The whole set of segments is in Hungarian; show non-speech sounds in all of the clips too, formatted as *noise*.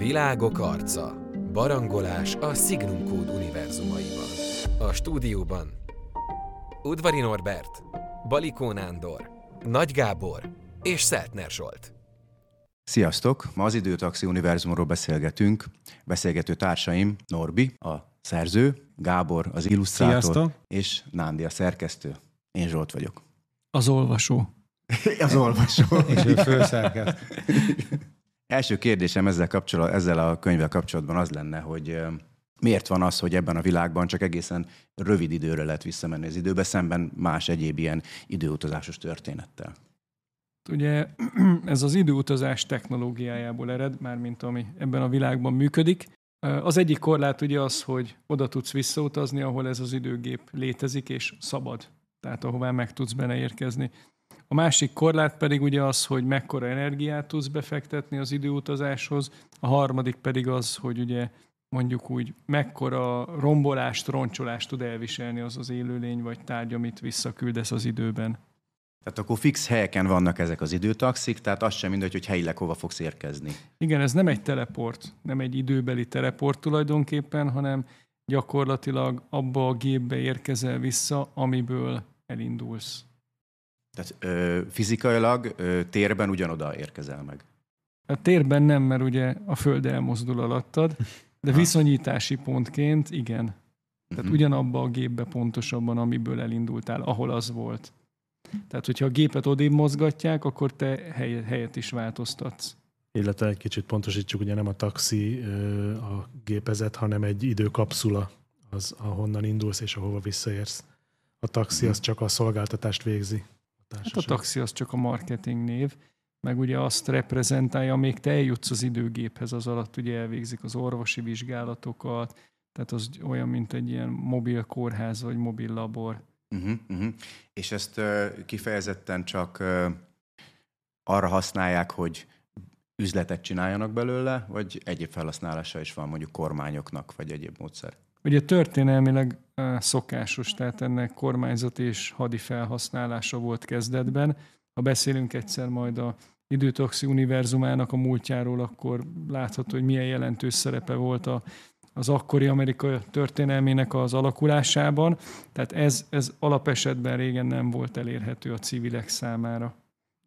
Világok arca. Barangolás a Signum Code univerzumaiban. A stúdióban Udvari Norbert, Balikó Nándor, Nagy Gábor és Szeltner Zsolt. Sziasztok! Ma az Időtaxi univerzumról beszélgetünk. Beszélgető társaim Norbi, a szerző, Gábor, az illusztrátor, Sziasztok. és Nándi, a szerkesztő. Én Zsolt vagyok. Az olvasó. *laughs* az olvasó. És ő főszerkeszt. Első kérdésem ezzel, kapcsolat, ezzel a könyvvel kapcsolatban az lenne, hogy miért van az, hogy ebben a világban csak egészen rövid időre lehet visszamenni az időbe, szemben más egyéb ilyen időutazásos történettel. Ugye *clears throat* ez az időutazás technológiájából ered, mármint ami ebben a világban működik. Az egyik korlát ugye az, hogy oda tudsz visszautazni, ahol ez az időgép létezik és szabad. Tehát ahová meg tudsz benne érkezni. A másik korlát pedig ugye az, hogy mekkora energiát tudsz befektetni az időutazáshoz. A harmadik pedig az, hogy ugye mondjuk úgy mekkora rombolást, roncsolást tud elviselni az az élőlény vagy tárgy, amit visszaküldesz az időben. Tehát akkor fix helyeken vannak ezek az időtaxik, tehát az sem mindegy, hogy helyileg hova fogsz érkezni. Igen, ez nem egy teleport, nem egy időbeli teleport tulajdonképpen, hanem gyakorlatilag abba a gépbe érkezel vissza, amiből elindulsz. Tehát ö, fizikailag ö, térben ugyanoda érkezel meg. A térben nem, mert ugye a Föld elmozdul alattad, de viszonyítási pontként igen. Tehát Mhm. ugyanabba a gépbe pontosabban, amiből elindultál, ahol az volt. Tehát, hogyha a gépet odébb mozgatják, akkor te hely, helyet is változtatsz. Illetve egy kicsit pontosítsuk, ugye nem a taxi a gépezet, hanem egy időkapszula, az ahonnan indulsz és ahova visszaérsz. A taxi az csak a szolgáltatást végzi. A Hát a társaság. taxi az csak a marketing név, meg ugye azt reprezentálja, amíg te eljutsz az időgéphez, az alatt ugye elvégzik az orvosi vizsgálatokat, tehát az olyan, mint egy ilyen mobil kórház vagy mobil labor. Uh-huh, uh-huh. És ezt ö, kifejezetten csak ö, arra használják, hogy üzletet csináljanak belőle, vagy egyéb felhasználása is van mondjuk kormányoknak, vagy egyéb módszer? Ugye történelmileg eh, szokásos, tehát ennek kormányzati és hadi felhasználása volt kezdetben. Ha beszélünk egyszer majd a időtaxi univerzumának a múltjáról, akkor látható, hogy milyen jelentős szerepe volt a, az akkori Amerika történelmének az alakulásában. Tehát ez, ez alapesetben régen nem volt elérhető a civilek számára.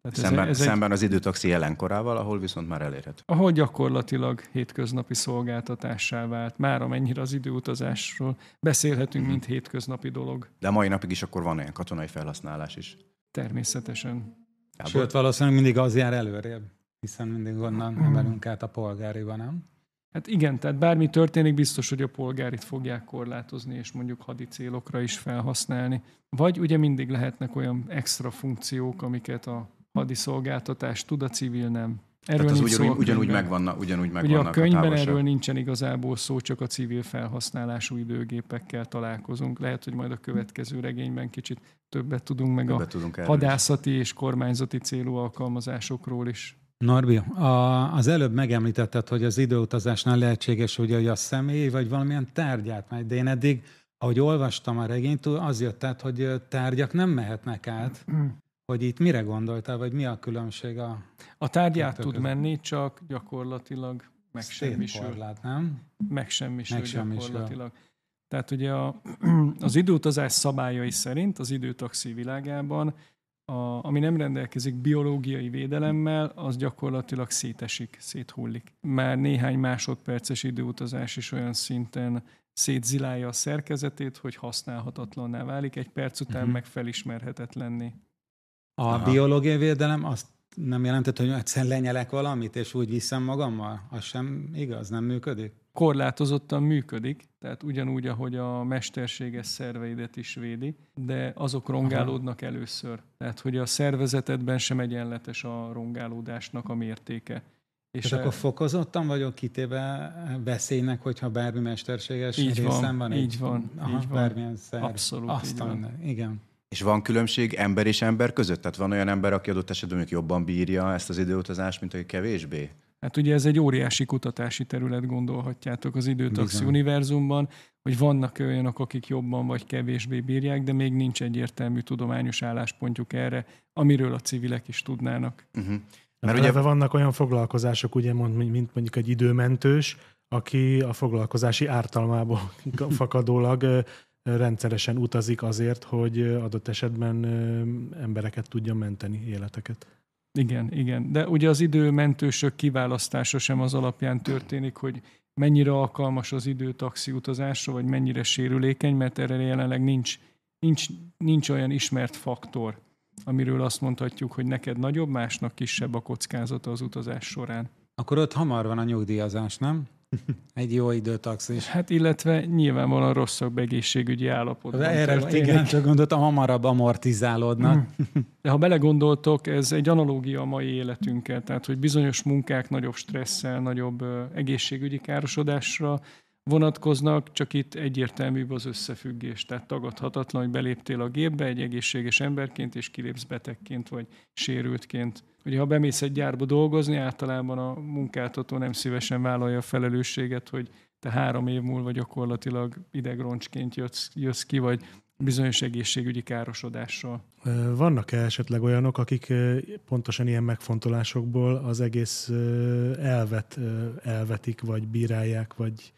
Tehát Szemben, ez, ez egy, szemben az időtaxi jelenkorával, ahol viszont már elérhető. ahol gyakorlatilag hétköznapi szolgáltatássá vált. Már amennyire az időutazásról beszélhetünk, mint hétköznapi dolog. De mai napig is akkor van olyan katonai felhasználás is. Természetesen. Gábor? Sőt, valószínűleg mindig az jár előrébb, hiszen mindig onnan emelünk át a polgáriba, nem? Hát igen, tehát bármi történik, biztos, hogy a polgárit fogják korlátozni, és mondjuk hadi célokra is felhasználni. Vagy ugye mindig lehetnek olyan extra funkciók, amiket a hadi szolgáltatás tud, a civil nem. Erről Tehát az nincs szó a ugyanúgy, ugyanúgy megvannak, ugyanúgy Ugye megvannak a könyvben távolság. erről nincsen igazából szó, csak a civil felhasználású időgépekkel találkozunk. Lehet, hogy majd a következő regényben kicsit többet tudunk meg Többet a tudunk hadászati és kormányzati célú alkalmazásokról is. Norbi, a, az előbb megemlítetted, hogy az időutazásnál lehetséges, ugye, hogy a személy vagy valamilyen tárgyát megy, de én eddig, ahogy olvastam a regényt, az jött át, hogy tárgyak nem mehetnek át, hogy itt mire gondoltál, vagy mi a különbség a A tárgyát tud között. menni, csak gyakorlatilag megsemmisül. szénkorlát, nem? Megsemmisül, Megsemmisül. gyakorlatilag. Tehát ugye a, *clears throat* az időutazás szabályai szerint az időtaxi világában, a, ami nem rendelkezik biológiai védelemmel, az gyakorlatilag szétesik, széthullik. Már néhány másodperces időutazás is olyan szinten szétzilálja a szerkezetét, hogy használhatatlanná válik, egy perc után Mhm. meg felismerhetetlenné. A Aha. biológiai védelem azt nem jelentett, hogy egyszer lenyelek valamit, és úgy viszem magammal? Az sem igaz, nem működik? korlátozottan működik, tehát ugyanúgy, ahogy a mesterséges szerveidet is védi, de azok rongálódnak először. Tehát, hogy a szervezetedben sem egyenletes a rongálódásnak a mértéke. És És akkor fokozottan vagyok kitéve veszélynek, hogyha bármi mesterséges Így van, részem van? így van, aha, így van. Bármilyen szer. Abszolút Azt így a van. Igen. És van különbség ember és ember között? Tehát van olyan ember, aki adott esetben mondjuk jobban bírja ezt az időutazást, mint aki kevésbé? Hát ugye ez egy óriási kutatási terület, gondolhatjátok az időtaxi Bizony. univerzumban, hogy vannak olyanok, akik jobban vagy kevésbé bírják, de még nincs egyértelmű tudományos álláspontjuk erre, amiről a civilek is tudnának. Uh-huh. Mert ugye vannak olyan foglalkozások, ugye, mint mondjuk egy időmentős, aki a foglalkozási ártalmából *laughs* fakadólag rendszeresen utazik azért, hogy adott esetben embereket tudja menteni, életeket. Igen, igen. De ugye az időmentősök kiválasztása sem az alapján történik, hogy mennyire alkalmas az idő taxi utazásra, vagy mennyire sérülékeny, mert erre jelenleg nincs, nincs, nincs olyan ismert faktor, amiről azt mondhatjuk, hogy neked nagyobb, másnak kisebb a kockázata az utazás során. Akkor ott hamar van a nyugdíjazás, nem? *laughs* Egy jó időtaxis. Hát illetve nyilvánvalóan rosszabb egészségügyi állapotban Erre, történik. Igen, csak gondoltam, hamarabb amortizálódnak. Hmm. De ha belegondoltok, ez egy analógia a mai életünkkel, tehát hogy bizonyos munkák nagyobb stresszel, nagyobb egészségügyi károsodásra vonatkoznak, csak itt egyértelműbb az összefüggés. Tehát tagadhatatlan, hogy beléptél a gépbe egy egészséges emberként, és kilépsz betegként vagy sérültként. Ugye ha bemész egy gyárba dolgozni, általában a munkáltató nem szívesen vállalja a felelősséget, hogy te három év múlva gyakorlatilag idegroncsként jössz, jössz ki, vagy bizonyos egészségügyi károsodással. Vannak-e esetleg olyanok, akik pontosan ilyen megfontolásokból az egész elvet elvetik, vagy bírálják, vagy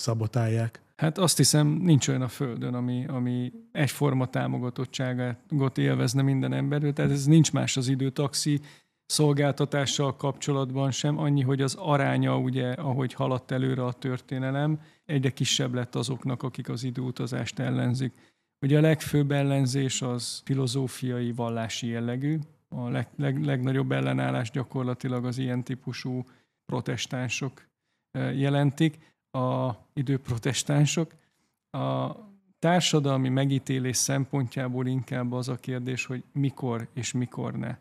szabotálják? Hát azt hiszem, nincs olyan a Földön, ami, ami egyforma támogatottságot élvezne minden emberről, tehát ez nincs más az időtaxi szolgáltatással kapcsolatban sem, annyi, hogy az aránya, ugye, ahogy haladt előre a történelem, egyre kisebb lett azoknak, akik az időutazást ellenzik. Ugye a legfőbb ellenzés az filozófiai, vallási jellegű, a leg, leg, legnagyobb ellenállás gyakorlatilag az ilyen típusú protestánsok eh, jelentik a időprotestánsok. A társadalmi megítélés szempontjából inkább az a kérdés, hogy mikor és mikor ne.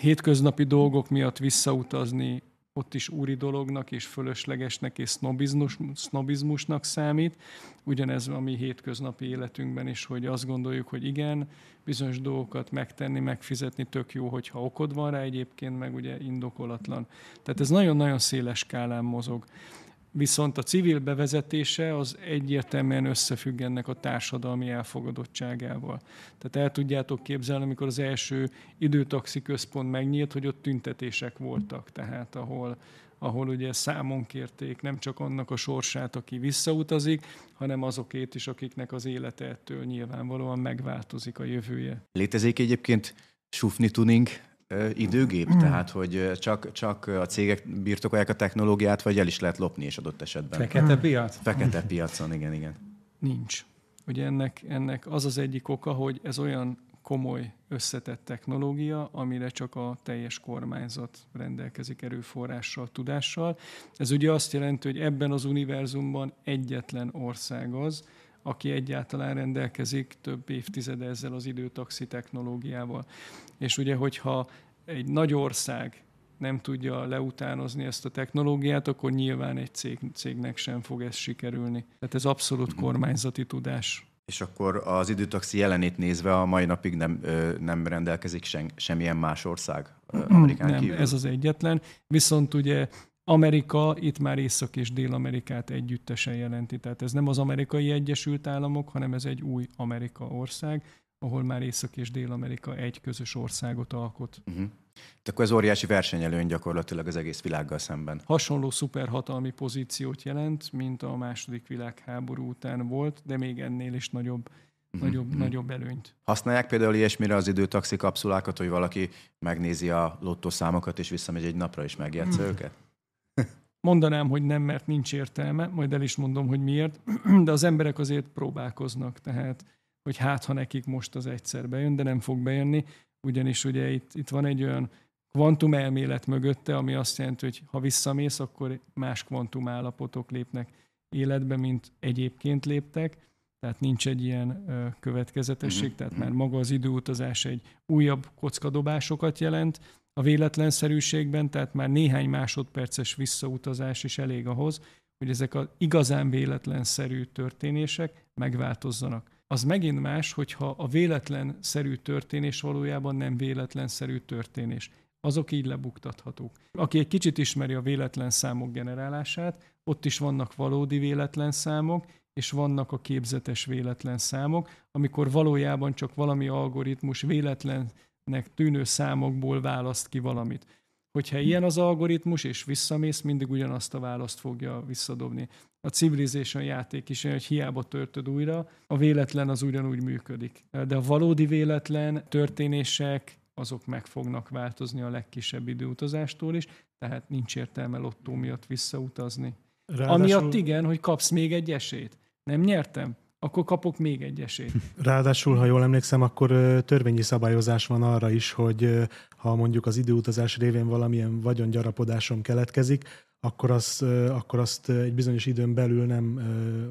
Hétköznapi dolgok miatt visszautazni ott is úri dolognak és fölöslegesnek és sznobizmus, sznobizmusnak számít. Ugyanez a mi hétköznapi életünkben is, hogy azt gondoljuk, hogy igen, bizonyos dolgokat megtenni, megfizetni tök jó, hogyha okod van rá egyébként, meg ugye indokolatlan. Tehát ez nagyon-nagyon széles skálán mozog. Viszont a civil bevezetése az egyértelműen összefügg ennek a társadalmi elfogadottságával. Tehát el tudjátok képzelni, amikor az első időtaxi központ megnyílt, hogy ott tüntetések voltak, tehát ahol, ahol ugye számon kérték nem csak annak a sorsát, aki visszautazik, hanem azokét is, akiknek az élete ettől nyilvánvalóan megváltozik a jövője. Létezik egyébként sufni tuning időgép, mm. tehát hogy csak, csak a cégek birtokolják a technológiát, vagy el is lehet lopni és adott esetben. Fekete piac? Fekete piacon, igen, igen. Nincs. Ugye ennek, ennek az az egyik oka, hogy ez olyan komoly, összetett technológia, amire csak a teljes kormányzat rendelkezik erőforrással, tudással. Ez ugye azt jelenti, hogy ebben az univerzumban egyetlen ország az, aki egyáltalán rendelkezik több évtizede ezzel az időtaxi technológiával. És ugye, hogyha egy nagy ország nem tudja leutánozni ezt a technológiát, akkor nyilván egy cég, cégnek sem fog ez sikerülni. Tehát ez abszolút kormányzati tudás. És akkor az időtaxi jelenét nézve a mai napig nem, nem rendelkezik sen, semmilyen más ország Amerikán nem, kívül? ez az egyetlen. Viszont ugye Amerika itt már Észak- és Dél-Amerikát együttesen jelenti. Tehát ez nem az amerikai Egyesült Államok, hanem ez egy új Amerika ország, ahol már Észak- és Dél-Amerika egy közös országot alkot. Uh-huh. De akkor ez óriási versenyelőny gyakorlatilag az egész világgal szemben. Hasonló szuperhatalmi pozíciót jelent, mint a második világháború után volt, de még ennél is nagyobb uh-huh. nagyobb, uh-huh. nagyobb előnyt. Használják például ilyesmire az időtaxi kapszulákat, hogy valaki megnézi a lottószámokat, és visszamegy egy napra, és megjátsza uh-huh. őket? Mondanám, hogy nem, mert nincs értelme, majd el is mondom, hogy miért, *clears throat* de az emberek azért próbálkoznak, tehát hogy hát, ha nekik most az egyszer bejön, de nem fog bejönni, ugyanis ugye itt, itt van egy olyan kvantum elmélet mögötte, ami azt jelenti, hogy ha visszamész, akkor más kvantum állapotok lépnek életbe, mint egyébként léptek, tehát nincs egy ilyen következetesség, mm-hmm. tehát már maga az időutazás egy újabb kockadobásokat jelent, a véletlenszerűségben, tehát már néhány másodperces visszautazás is elég ahhoz, hogy ezek az igazán véletlenszerű történések megváltozzanak. Az megint más, hogyha a véletlenszerű történés valójában nem véletlenszerű történés. Azok így lebuktathatók. Aki egy kicsit ismeri a véletlen számok generálását, ott is vannak valódi véletlen számok, és vannak a képzetes véletlen számok, amikor valójában csak valami algoritmus véletlen nek tűnő számokból választ ki valamit. Hogyha ilyen az algoritmus, és visszamész, mindig ugyanazt a választ fogja visszadobni. A Civilization játék is olyan, hogy hiába törtöd újra, a véletlen az ugyanúgy működik. De a valódi véletlen történések, azok meg fognak változni a legkisebb időutazástól is, tehát nincs értelme lottó miatt visszautazni. Ráadásul... Amiatt igen, hogy kapsz még egy esélyt. Nem nyertem? Akkor kapok még egy esélyt. Ráadásul, ha jól emlékszem, akkor törvényi szabályozás van arra is, hogy ha mondjuk az időutazás révén valamilyen vagyongyarapodásom keletkezik, akkor, az, akkor azt egy bizonyos időn belül nem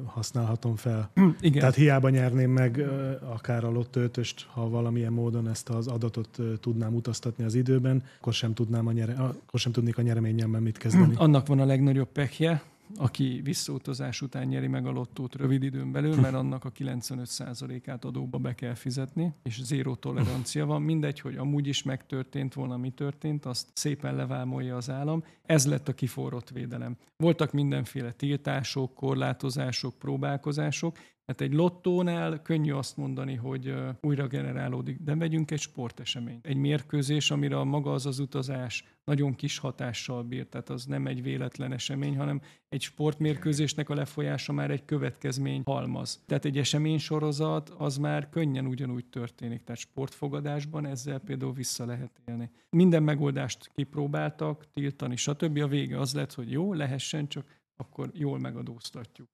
használhatom fel. *clears throat* Igen. Tehát hiába nyerném meg akár a lottőtöst, ha valamilyen módon ezt az adatot tudnám utaztatni az időben, akkor sem, tudnám a nyere, akkor sem tudnék a nyereményemben mit kezdeni. *clears throat* Annak van a legnagyobb pekje, aki visszautazás után nyeri meg a lottót rövid időn belül, mert annak a 95%-át adóba be kell fizetni, és zéró tolerancia van. Mindegy, hogy amúgy is megtörtént volna, mi történt, azt szépen levámolja az állam. Ez lett a kiforrott védelem. Voltak mindenféle tiltások, korlátozások, próbálkozások, Hát egy lottónál könnyű azt mondani, hogy újra generálódik, de megyünk egy sportesemény. Egy mérkőzés, amire maga az az utazás nagyon kis hatással bír, tehát az nem egy véletlen esemény, hanem egy sportmérkőzésnek a lefolyása már egy következmény halmaz. Tehát egy esemény sorozat az már könnyen ugyanúgy történik, tehát sportfogadásban ezzel például vissza lehet élni. Minden megoldást kipróbáltak, tiltani, stb. A vége az lett, hogy jó, lehessen, csak akkor jól megadóztatjuk.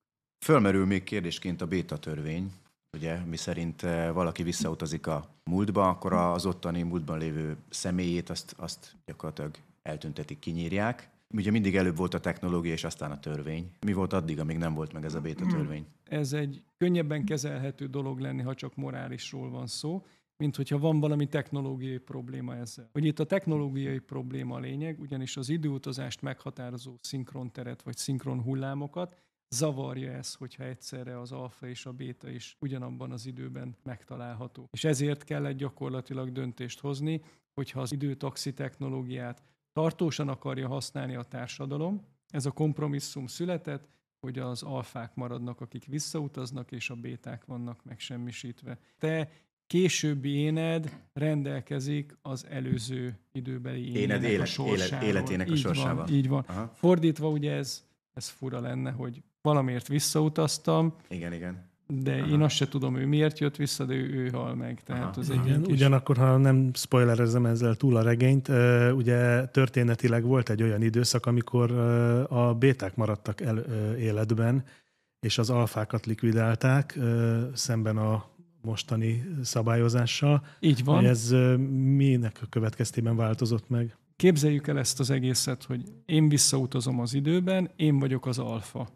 Fölmerül még kérdésként a béta törvény, ugye, mi szerint eh, valaki visszautazik a múltba, akkor az ottani múltban lévő személyét azt, azt gyakorlatilag eltüntetik, kinyírják. Ugye mindig előbb volt a technológia, és aztán a törvény. Mi volt addig, amíg nem volt meg ez a béta törvény? Ez egy könnyebben kezelhető dolog lenni, ha csak morálisról van szó, mint hogyha van valami technológiai probléma ezzel. Hogy itt a technológiai probléma a lényeg, ugyanis az időutazást meghatározó szinkronteret vagy szinkron hullámokat zavarja ez, hogyha egyszerre az alfa és a béta is ugyanabban az időben megtalálható. És ezért kellett gyakorlatilag döntést hozni, hogyha az időtaxi technológiát tartósan akarja használni a társadalom, ez a kompromisszum született, hogy az alfák maradnak, akik visszautaznak, és a béták vannak megsemmisítve. Te későbbi éned rendelkezik az előző időbeli éned élet, a sorsával. életének a sorsával. Van, így van. Aha. Fordítva ugye ez, ez fura lenne, hogy valamiért visszautaztam. Igen, igen. De Aha. én azt se tudom, ő miért jött vissza, de ő, ő hal meg. Tehát az egy Igen, kis... Ugyanakkor, ha nem spoilerezem ezzel túl a regényt, ugye történetileg volt egy olyan időszak, amikor a béták maradtak el, életben, és az alfákat likvidálták szemben a mostani szabályozással. Így van. Ez minek a következtében változott meg? Képzeljük el ezt az egészet, hogy én visszautazom az időben, én vagyok az alfa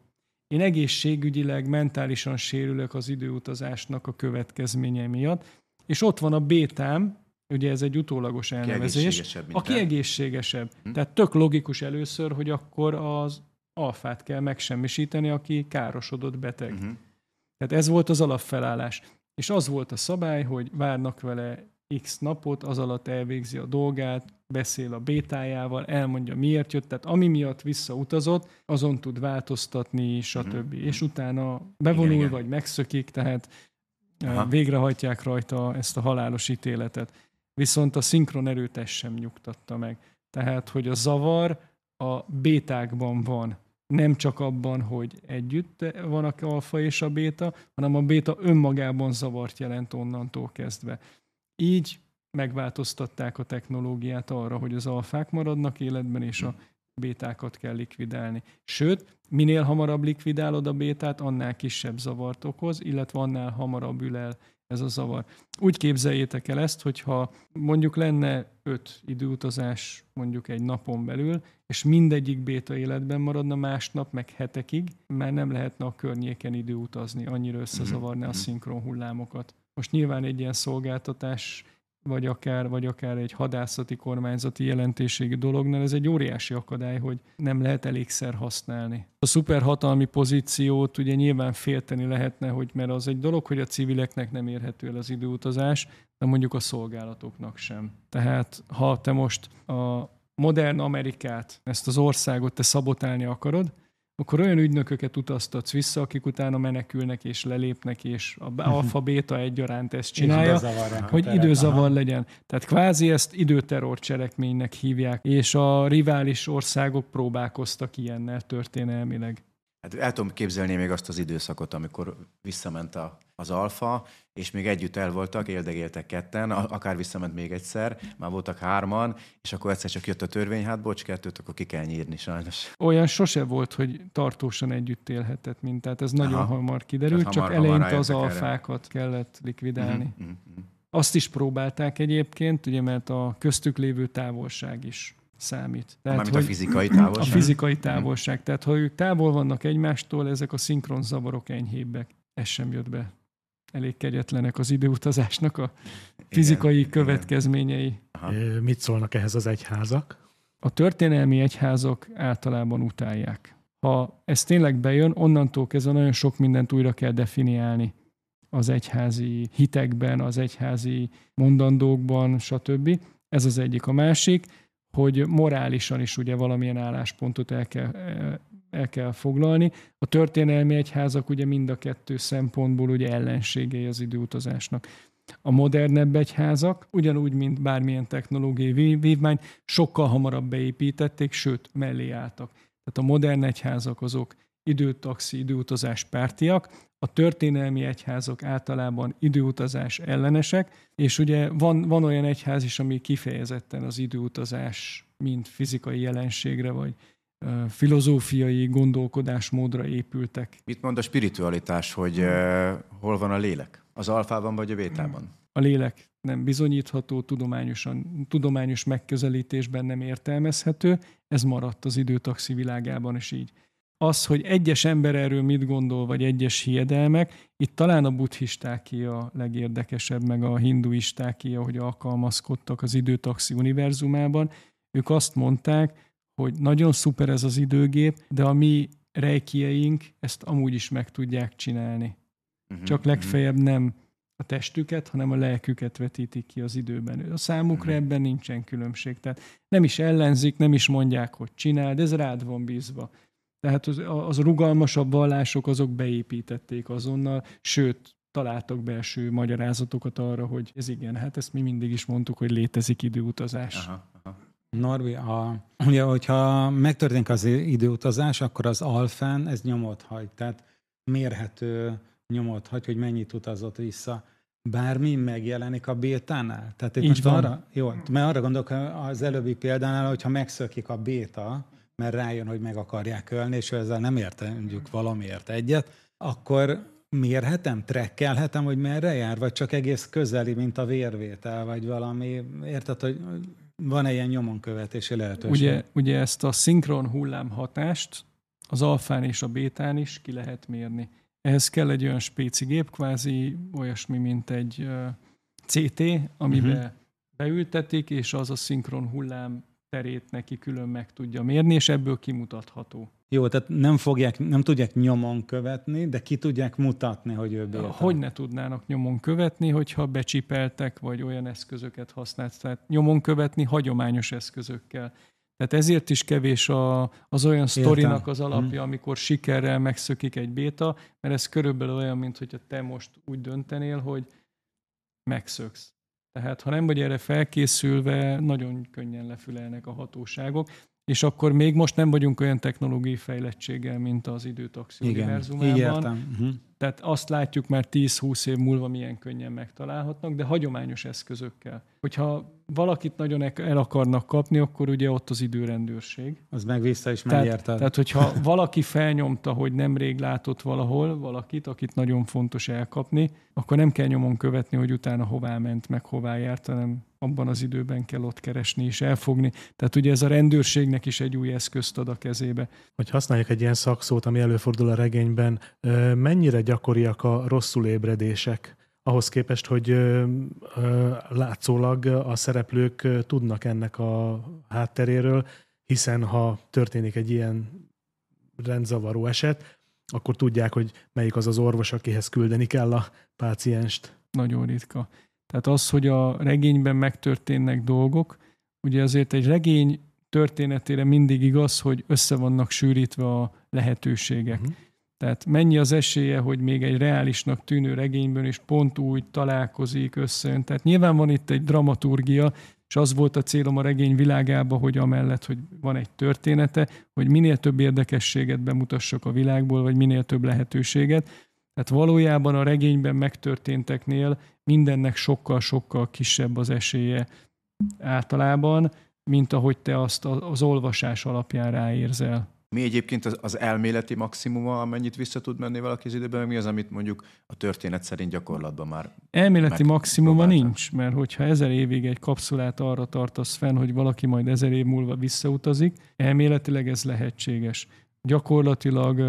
én egészségügyileg, mentálisan sérülök az időutazásnak a következménye miatt, és ott van a bétám, ugye ez egy utólagos elnevezés, aki te. egészségesebb. Hm. Tehát tök logikus először, hogy akkor az alfát kell megsemmisíteni, aki károsodott beteg. Uh-huh. Tehát ez volt az alapfelállás. És az volt a szabály, hogy várnak vele x napot, az alatt elvégzi a dolgát, beszél a bétájával, elmondja miért jött, tehát ami miatt visszautazott, azon tud változtatni, stb. Mm-hmm. És utána bevonul, igen, igen. vagy megszökik, tehát Aha. végrehajtják rajta ezt a halálos ítéletet. Viszont a szinkron erőt ez sem nyugtatta meg. Tehát, hogy a zavar a bétákban van, nem csak abban, hogy együtt van a alfa és a béta, hanem a béta önmagában zavart jelent onnantól kezdve. Így megváltoztatták a technológiát arra, hogy az alfák maradnak életben, és a bétákat kell likvidálni. Sőt, minél hamarabb likvidálod a bétát, annál kisebb zavart okoz, illetve annál hamarabb ül el ez a zavar. Úgy képzeljétek el ezt, hogyha mondjuk lenne öt időutazás mondjuk egy napon belül, és mindegyik béta életben maradna másnap, meg hetekig, már nem lehetne a környéken időutazni, annyira összezavarná a mhm. szinkron hullámokat. Most nyilván egy ilyen szolgáltatás vagy akár, vagy akár egy hadászati kormányzati jelentőségi dolognál, ez egy óriási akadály, hogy nem lehet elégszer használni. A szuperhatalmi pozíciót ugye nyilván félteni lehetne, hogy mert az egy dolog, hogy a civileknek nem érhető el az időutazás, de mondjuk a szolgálatoknak sem. Tehát ha te most a modern Amerikát, ezt az országot te szabotálni akarod, akkor olyan ügynököket utaztatsz vissza, akik utána menekülnek és lelépnek, és a alfa-béta egyaránt ezt csinálja, hogy időzavar legyen. Tehát kvázi ezt időterror cselekménynek hívják, és a rivális országok próbálkoztak ilyennel történelmileg. Hát el tudom képzelni még azt az időszakot, amikor visszament a, az alfa, és még együtt el voltak, éldegéltek ketten, akár visszament még egyszer, már voltak hárman, és akkor egyszer csak jött a törvény, hát bocs, kettőt, akkor ki kell nyírni sajnos. Olyan sose volt, hogy tartósan együtt élhetett, mint, tehát ez nagyon Aha. hamar kiderült, csak hamar, eleinte az alfákat erre. kellett likvidálni. Mm-hmm, mm-hmm. Azt is próbálták egyébként, ugye, mert a köztük lévő távolság is számít. Tehát, Mármint hogy a fizikai távolság? A fizikai távolság. Tehát, ha ők távol vannak egymástól, ezek a szinkron zavarok enyhébbek. Ez sem jött be. Elég kegyetlenek az időutazásnak a fizikai igen, következményei. Igen. Mit szólnak ehhez az egyházak? A történelmi egyházak általában utálják. Ha ez tényleg bejön, onnantól kezdve nagyon sok mindent újra kell definiálni az egyházi hitekben, az egyházi mondandókban, stb. Ez az egyik. A másik, hogy morálisan is ugye valamilyen álláspontot el kell, el kell foglalni. A történelmi egyházak ugye mind a kettő szempontból ugye ellenségei az időutazásnak. A modernebb egyházak, ugyanúgy, mint bármilyen technológiai vívmány, sokkal hamarabb beépítették, sőt, mellé álltak. Tehát a modern egyházak azok időtaxi, időutazás pártiak, a történelmi egyházak általában időutazás ellenesek, és ugye van, van olyan egyház is, ami kifejezetten az időutazás mint fizikai jelenségre, vagy filozófiai gondolkodásmódra épültek. Mit mond a spiritualitás, hogy uh, hol van a lélek? Az alfában vagy a bétában? A lélek nem bizonyítható, tudományosan, tudományos megközelítésben nem értelmezhető, ez maradt az időtaxi világában is így az, hogy egyes ember erről mit gondol, vagy egyes hiedelmek, itt talán a buddhistáké a legérdekesebb, meg a hinduistáké, hogy alkalmazkodtak az időtaxi univerzumában. Ők azt mondták, hogy nagyon szuper ez az időgép, de a mi rejkieink ezt amúgy is meg tudják csinálni. Uh-huh, Csak legfeljebb nem a testüket, hanem a lelküket vetítik ki az időben. A számukra uh-huh. ebben nincsen különbség. Tehát nem is ellenzik, nem is mondják, hogy csináld, ez rád van bízva. Tehát az, az rugalmasabb vallások azok beépítették azonnal, sőt, találtak belső magyarázatokat arra, hogy ez igen, hát ezt mi mindig is mondtuk, hogy létezik időutazás. Aha, aha. Norbi, a, ugye, hogyha megtörténik az időutazás, akkor az alfán ez nyomot hagy, tehát mérhető nyomot hagy, hogy mennyit utazott vissza. Bármi megjelenik a bétánál? Tehát itt most van. arra, jó, mert arra gondolok az előbbi példánál, hogyha megszökik a béta, mert rájön, hogy meg akarják ölni, és ezzel nem érte mondjuk valamiért egyet, akkor mérhetem, trekkelhetem, hogy merre jár, vagy csak egész közeli, mint a vérvétel, vagy valami, érted, hogy van-e ilyen nyomonkövetési lehetőség? Ugye, ugye ezt a szinkron hullám hatást az alfán és a bétán is ki lehet mérni. Ehhez kell egy olyan spéci gép, kvázi olyasmi, mint egy uh, CT, amiben uh-huh. beültetik, és az a szinkron hullám terét neki külön meg tudja mérni, és ebből kimutatható. Jó, tehát nem, fogják, nem tudják nyomon követni, de ki tudják mutatni, hogy ő bélta. Hogy ne tudnának nyomon követni, hogyha becsipeltek, vagy olyan eszközöket használt. Tehát nyomon követni hagyományos eszközökkel. Tehát ezért is kevés a, az olyan sztorinak az alapja, hmm. amikor sikerrel megszökik egy béta, mert ez körülbelül olyan, mint hogyha te most úgy döntenél, hogy megszöksz. Tehát ha nem vagy erre felkészülve, nagyon könnyen lefülelnek a hatóságok, és akkor még most nem vagyunk olyan technológiai fejlettséggel, mint az időtaxi Igen, univerzumában. Így értem. Uh-huh. Tehát azt látjuk már 10-20 év múlva milyen könnyen megtalálhatnak, de hagyományos eszközökkel. Hogyha valakit nagyon el akarnak kapni, akkor ugye ott az időrendőrség. Az meg vissza is megérted. Tehát, tehát, hogyha valaki felnyomta, hogy nemrég látott valahol valakit, akit nagyon fontos elkapni, akkor nem kell nyomon követni, hogy utána hová ment, meg hová járt, hanem abban az időben kell ott keresni és elfogni. Tehát ugye ez a rendőrségnek is egy új eszközt ad a kezébe. Hogy használjuk egy ilyen szakszót, ami előfordul a regényben, mennyire gyakoriak a rosszul ébredések? ahhoz képest, hogy ö, ö, látszólag a szereplők tudnak ennek a hátteréről, hiszen ha történik egy ilyen rendzavaró eset, akkor tudják, hogy melyik az az orvos, akihez küldeni kell a pácienst. Nagyon ritka. Tehát az, hogy a regényben megtörténnek dolgok, ugye azért egy regény történetére mindig igaz, hogy össze vannak sűrítve a lehetőségek. Uh-huh. Tehát mennyi az esélye, hogy még egy reálisnak tűnő regényből is pont úgy találkozik, összejön. Tehát nyilván van itt egy dramaturgia, és az volt a célom a regény világába, hogy amellett, hogy van egy története, hogy minél több érdekességet bemutassak a világból, vagy minél több lehetőséget. Tehát valójában a regényben megtörténteknél mindennek sokkal-sokkal kisebb az esélye általában, mint ahogy te azt az olvasás alapján ráérzel. Mi egyébként az, az elméleti maximuma, amennyit vissza tud menni valaki az időben, mi az, amit mondjuk a történet szerint gyakorlatban már Elméleti maximuma nincs, mert hogyha ezer évig egy kapszulát arra tartasz fenn, hogy valaki majd ezer év múlva visszautazik, elméletileg ez lehetséges. Gyakorlatilag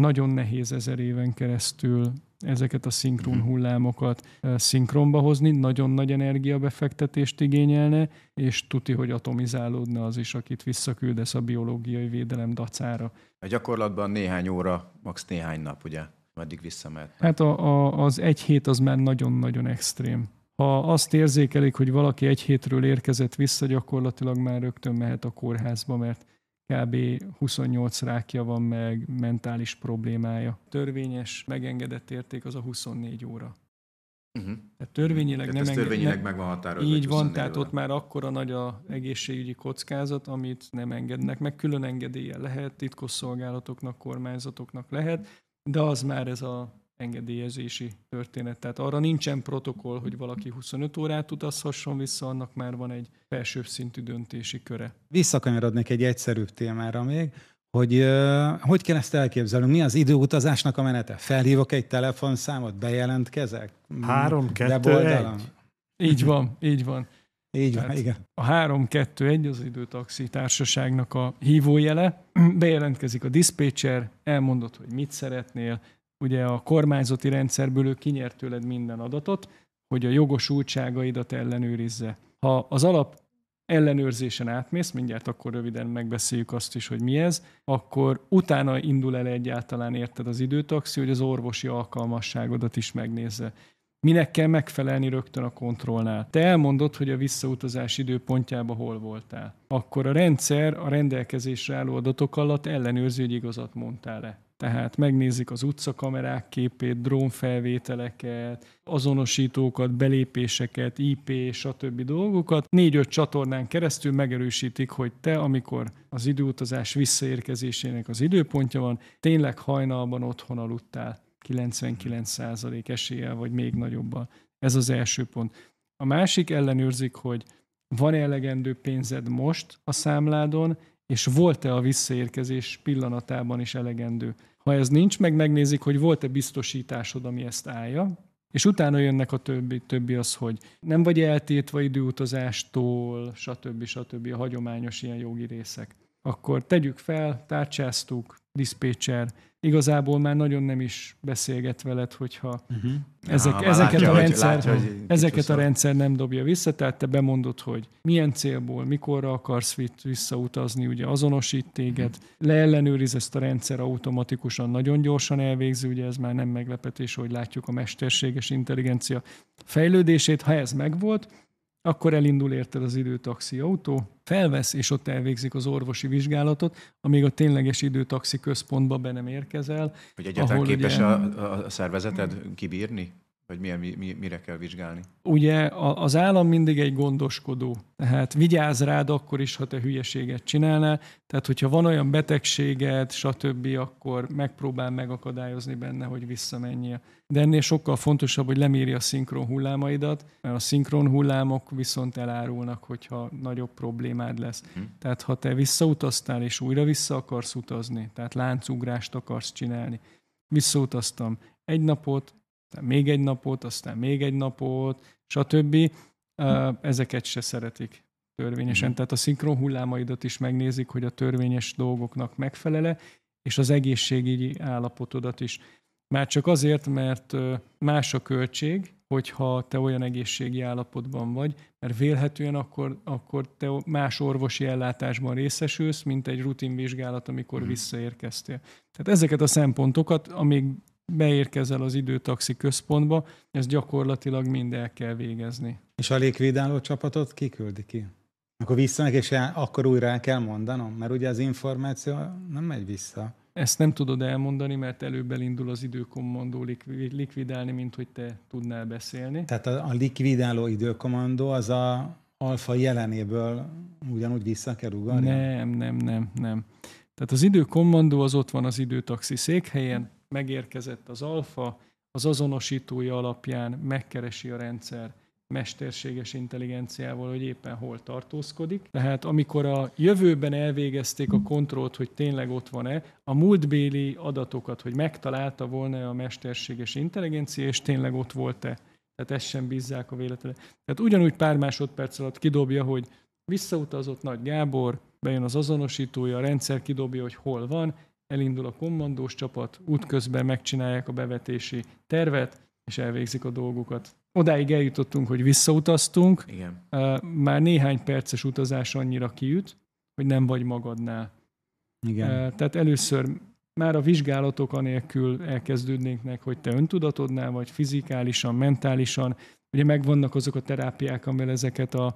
nagyon nehéz ezer éven keresztül ezeket a szinkron mhm. hullámokat szinkronba hozni, nagyon nagy energiabefektetést igényelne, és tuti, hogy atomizálódna az is, akit visszaküldesz a biológiai védelem dacára. A gyakorlatban néhány óra, max. néhány nap, ugye? Meddig visszamehet? Hát a, a, az egy hét az már nagyon-nagyon extrém. Ha azt érzékelik, hogy valaki egy hétről érkezett vissza, gyakorlatilag már rögtön mehet a kórházba, mert kb. 28 rákja van meg, mentális problémája. Törvényes, megengedett érték az a 24 óra. Uh-huh. Tehát törvényileg tehát nem törvényileg ne... meg van határozva. Így van, tehát óra. ott már akkora nagy a egészségügyi kockázat, amit nem engednek meg. Külön engedélye lehet, titkosszolgálatoknak, kormányzatoknak lehet, de az már ez a engedélyezési történet. Tehát arra nincsen protokoll, hogy valaki 25 órát utazhasson vissza, annak már van egy felsőbb szintű döntési köre. Visszakanyarodnék egy egyszerűbb témára még, hogy hogy kell ezt elképzelni? Mi az időutazásnak a menete? Felhívok egy telefonszámot, bejelentkezek? Három, kettő, egy. Így van, így van. Így van, igen. A 3-2-1 az időtaxi társaságnak a hívójele. *clears throat* Bejelentkezik a diszpécser, elmondod, hogy mit szeretnél, ugye a kormányzati rendszerből ő kinyert tőled minden adatot, hogy a jogosultságaidat ellenőrizze. Ha az alap ellenőrzésen átmész, mindjárt akkor röviden megbeszéljük azt is, hogy mi ez, akkor utána indul el egyáltalán érted az időtaxi, hogy az orvosi alkalmasságodat is megnézze. Minek kell megfelelni rögtön a kontrollnál? Te elmondod, hogy a visszautazás időpontjában hol voltál. Akkor a rendszer a rendelkezésre álló adatok alatt ellenőrzi, hogy igazat mondtál-e. Tehát megnézik az utcakamerák képét, drónfelvételeket, azonosítókat, belépéseket, IP, stb. dolgokat. Négy-öt csatornán keresztül megerősítik, hogy te, amikor az időutazás visszaérkezésének az időpontja van, tényleg hajnalban otthon aludtál. 99% eséllyel, vagy még nagyobbal. Ez az első pont. A másik ellenőrzik, hogy van-e elegendő pénzed most a számládon, és volt-e a visszaérkezés pillanatában is elegendő. Ha ez nincs, meg megnézik, hogy volt-e biztosításod, ami ezt állja, és utána jönnek a többi, többi az, hogy nem vagy eltétve időutazástól, stb. stb. a hagyományos ilyen jogi részek. Akkor tegyük fel, tárcsáztuk, diszpécser, igazából már nagyon nem is beszélget veled, hogyha uh-huh. ezek, ja, ezeket, látja, a rendszer, látja, hogy ezeket a rendszer nem dobja vissza, tehát te bemondod, hogy milyen célból, mikorra akarsz visszautazni, ugye azonosít téged, uh-huh. leellenőriz ezt a rendszer automatikusan, nagyon gyorsan elvégzi, ugye ez már nem meglepetés, hogy látjuk a mesterséges intelligencia fejlődését, ha ez megvolt, akkor elindul érted az időtaxi autó, felvesz, és ott elvégzik az orvosi vizsgálatot, amíg a tényleges időtaxi központba be nem érkezel. Hogy egyáltalán képes ugye, a, a szervezeted kibírni? Vagy milyen, mi, mire kell vizsgálni? Ugye az állam mindig egy gondoskodó. Tehát vigyáz rád akkor is, ha te hülyeséget csinálnál. Tehát, hogyha van olyan betegséged, stb., akkor megpróbál megakadályozni benne, hogy visszamenjél. De ennél sokkal fontosabb, hogy leméri a szinkron hullámaidat, mert a szinkron hullámok viszont elárulnak, hogyha nagyobb problémád lesz. Hm. Tehát, ha te visszautaztál és újra vissza akarsz utazni, tehát láncugrást akarsz csinálni, visszautaztam egy napot, aztán még egy napot, aztán még egy napot, stb. Ezeket se szeretik törvényesen. Tehát a szinkron hullámaidat is megnézik, hogy a törvényes dolgoknak megfelele, és az egészségügyi állapotodat is. Már csak azért, mert más a költség, hogyha te olyan egészségi állapotban vagy, mert vélhetően akkor, akkor te más orvosi ellátásban részesülsz, mint egy rutinvizsgálat, amikor mm. visszaérkeztél. Tehát ezeket a szempontokat, amíg beérkezel az időtaxi központba, ezt gyakorlatilag mind el kell végezni. És a légvédáló csapatot kiküldi ki? Akkor visszanek, és el, akkor újra el kell mondanom? Mert ugye az információ nem megy vissza. ezt nem tudod elmondani, mert előbb elindul az időkommandó likvi- likvidálni, mint hogy te tudnál beszélni. Tehát a, a likvidáló időkommandó az a alfa jelenéből ugyanúgy vissza kell ugarni? Nem, nem, nem, nem. Tehát az időkommandó az ott van az időtaxi székhelyen, megérkezett az alfa, az azonosítója alapján megkeresi a rendszer mesterséges intelligenciával, hogy éppen hol tartózkodik. Tehát amikor a jövőben elvégezték a kontrollt, hogy tényleg ott van-e, a múltbéli adatokat, hogy megtalálta volna a mesterséges intelligencia, és tényleg ott volt-e. Tehát ezt sem bízzák a véletlenül. Tehát ugyanúgy pár másodperc alatt kidobja, hogy visszautazott Nagy Gábor, bejön az azonosítója, a rendszer kidobja, hogy hol van, elindul a kommandós csapat, útközben megcsinálják a bevetési tervet, és elvégzik a dolgokat. Odáig eljutottunk, hogy visszautaztunk, Igen. már néhány perces utazás annyira kiüt, hogy nem vagy magadnál. Igen. Tehát először már a vizsgálatok anélkül elkezdődnének, hogy te öntudatodnál vagy, fizikálisan, mentálisan. Ugye megvannak azok a terápiák, amivel ezeket a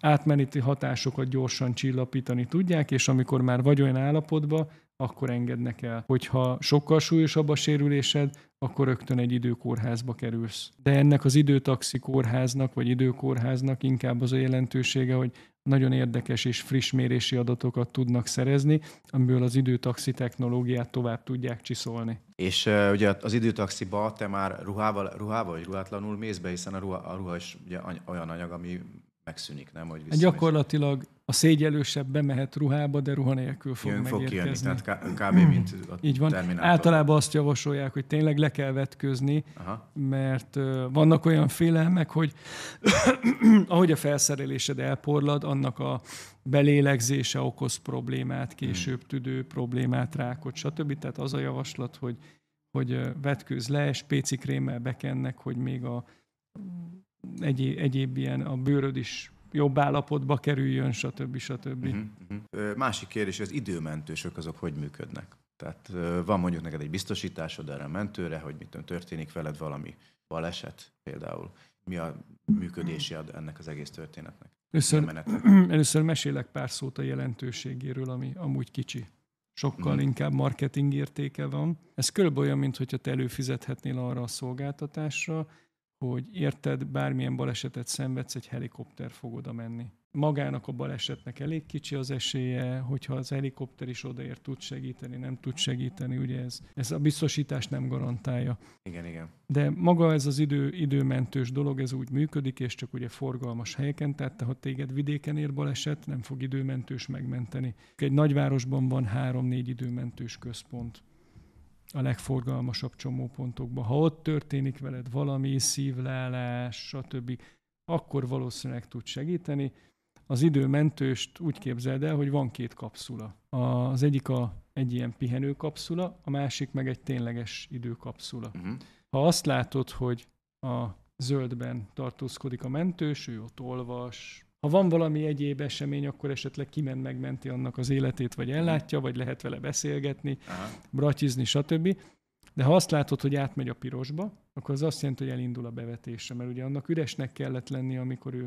átmeneti hatásokat gyorsan csillapítani tudják, és amikor már vagy olyan állapotban, akkor engednek el. Hogyha sokkal súlyosabb a sérülésed, akkor rögtön egy időkórházba kerülsz. De ennek az időtaxi kórháznak, vagy időkórháznak inkább az a jelentősége, hogy nagyon érdekes és friss mérési adatokat tudnak szerezni, amiből az időtaxi technológiát tovább tudják csiszolni. És uh, ugye az időtaxiba te már ruhával, ruhával vagy ruhátlanul mész be, hiszen a ruha, a ruha is ugye olyan anyag, ami megszűnik, nem? Hogy. Gyakorlatilag a szégyelősebb bemehet ruhába, de ruha nélkül fog Jön, fog kijönni, tehát k- kb. mint a Így van. Terminátor. Általában azt javasolják, hogy tényleg le kell vetközni, Aha. mert ö, vannak olyan félelmek, hogy *coughs* ahogy a felszerelésed elporlad, annak a belélegzése okoz problémát, később tüdő problémát, rákot, stb. Tehát az a javaslat, hogy, hogy vetkőz le, spéci krémmel bekennek, hogy még a egyéb, egyéb ilyen a bőröd is jobb állapotba kerüljön, stb. stb. Uh-huh, uh-huh. Másik kérdés, az időmentősök azok hogy működnek? Tehát van mondjuk neked egy biztosításod erre a mentőre, hogy mit tudom, történik veled valami baleset például. Mi a működési ad ennek az egész történetnek? Először, *clears throat* először mesélek pár szót a jelentőségéről, ami amúgy kicsi. Sokkal Mhm. inkább marketing értéke van. Ez körülbelül olyan, mintha te előfizethetnél arra a szolgáltatásra, hogy érted, bármilyen balesetet szenvedsz, egy helikopter fog oda menni. Magának a balesetnek elég kicsi az esélye, hogyha az helikopter is odaér, tud segíteni, nem tud segíteni, ugye ez, ez a biztosítás nem garantálja. Igen, igen. De maga ez az idő, időmentős dolog, ez úgy működik, és csak ugye forgalmas helyeken, tehát ha téged vidéken ér baleset, nem fog időmentős megmenteni. Egy nagyvárosban van három-négy időmentős központ a legforgalmasabb csomópontokban. Ha ott történik veled valami, szívleállás, stb., akkor valószínűleg tud segíteni. Az időmentőst úgy képzeld el, hogy van két kapszula. Az egyik a, egy ilyen pihenő kapszula, a másik meg egy tényleges időkapszula. Uh-huh. Ha azt látod, hogy a zöldben tartózkodik a mentős, ő ott olvas, ha van valami egyéb esemény, akkor esetleg kiment megmenti annak az életét, vagy ellátja, vagy lehet vele beszélgetni, Aha. bratyizni, stb. De ha azt látod, hogy átmegy a pirosba, akkor az azt jelenti, hogy elindul a bevetésre, mert ugye annak üresnek kellett lenni, amikor ő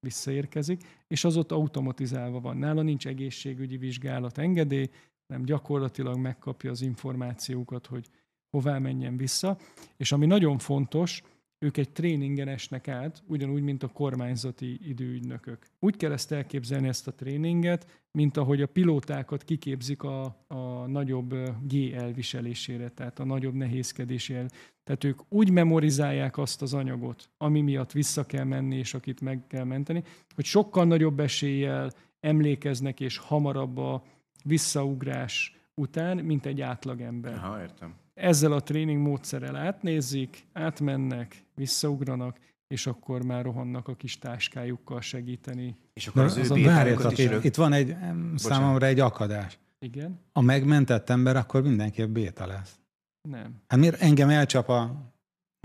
visszaérkezik, és az ott automatizálva van. Nála nincs egészségügyi vizsgálat engedély, nem gyakorlatilag megkapja az információkat, hogy hová menjen vissza. És ami nagyon fontos, ők egy tréningen esnek át, ugyanúgy, mint a kormányzati időügynökök. Úgy kell ezt elképzelni, ezt a tréninget, mint ahogy a pilótákat kiképzik a, a nagyobb G elviselésére, tehát a nagyobb nehézkedésére. Tehát ők úgy memorizálják azt az anyagot, ami miatt vissza kell menni, és akit meg kell menteni, hogy sokkal nagyobb eséllyel emlékeznek, és hamarabb a visszaugrás után, mint egy átlagember Aha, értem. Ezzel a tréning módszerrel átnézik, átmennek, visszaugranak, és akkor már rohannak a kis táskájukkal segíteni. És akkor az ő az a bétájukat várjatok, is itt, van egy, em, számomra egy akadás. Igen? A megmentett ember akkor mindenképp béta lesz. Nem. Hát miért engem elcsap a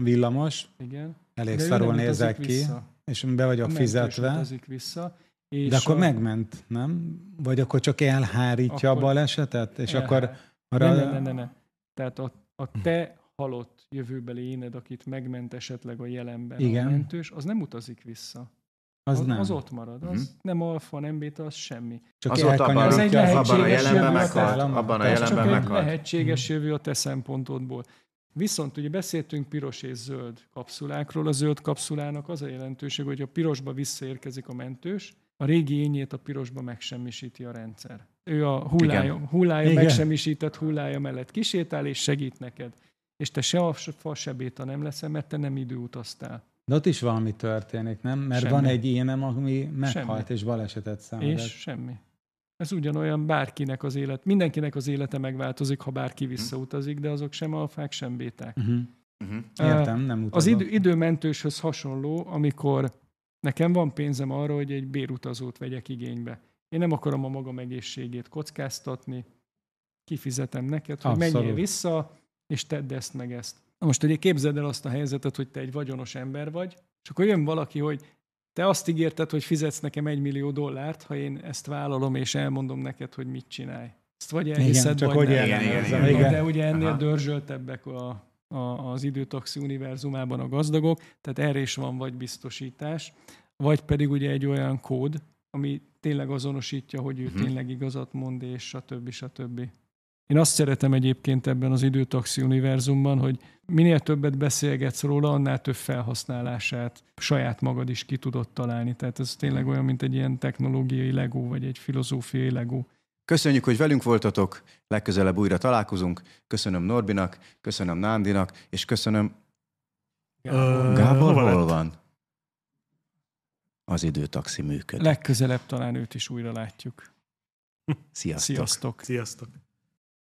villamos, Igen. elég De ő szarul nézek ki, Vissza. és be vagyok A fizetve, vissza. És de akkor a... megment, nem? Vagy akkor csak elhárítja Akkor a balesetet, és elhár- akkor Ne, arra... ne, ne, ne, ne. Tehát a, a te halott jövőbeli éned, akit megment esetleg a jelenben Igen. a mentős, az nem utazik vissza. Az, az, nem. az ott marad. Az Mhm. nem alfa, nem beta, az semmi. Csak Az ott abban, egy az lehetséges abban a jelenben a meghalt. Abban a jelenben csak egy meghalt. lehetséges jövő a te szempontodból. Viszont ugye beszéltünk piros és zöld kapszulákról. A zöld kapszulának az a jelentőség, hogy a pirosba visszaérkezik a mentős, a régi ényét a pirosba megsemmisíti a rendszer. Ő a hullája, hullája Igen. megsemmisített hullája mellett kisétál és segít neked. És te se alfa, se béta nem leszel, mert te nem időutaztál. De ott is valami történik, nem? Mert Semmi. van egy énem, ami meghalt Semmi. és balesetet szenvedett. És semmi. Ez ugyanolyan bárkinek az élet, mindenkinek az élete megváltozik, ha bárki visszautazik, de azok sem alfák, sem béták. Uh-huh. Mhm. Értem, nem Az utazok. idő, időmentőshöz hasonló, amikor nekem van pénzem arra, hogy egy bérutazót vegyek igénybe. Én nem akarom a magam egészségét kockáztatni, kifizetem neked, hogy Abszolút. menjél vissza, és tedd ezt meg ezt. Na most ugye képzeld el azt a helyzetet, hogy te egy vagyonos ember vagy, és akkor jön valaki, hogy te azt ígérted, hogy fizetsz nekem egy millió dollárt, ha én ezt vállalom, és elmondom neked, hogy mit csinálj. Ezt vagy elhiszed, csak vagy nem. Igen, igen, igen. Igen. De ugye ennél Aha. dörzsöltebbek a, a, az időtaxi univerzumában a gazdagok, tehát erre is van vagy biztosítás, vagy pedig ugye egy olyan kód, ami tényleg azonosítja, hogy ő Mhm. tényleg igazat mond, és stb. stb. Én azt szeretem egyébként ebben az időtaxi univerzumban, hogy minél többet beszélgetsz róla, annál több felhasználását saját magad is ki tudod találni. Tehát ez tényleg olyan, mint egy ilyen technológiai legó, vagy egy filozófiai legó. Köszönjük, hogy velünk voltatok, legközelebb újra találkozunk. Köszönöm Norbinak, köszönöm Nándinak, és köszönöm Gábor, hova hol lett? van? Az időtaxi működik. Legközelebb talán őt is újra látjuk. Sziasztok! Sziasztok! Sziasztok!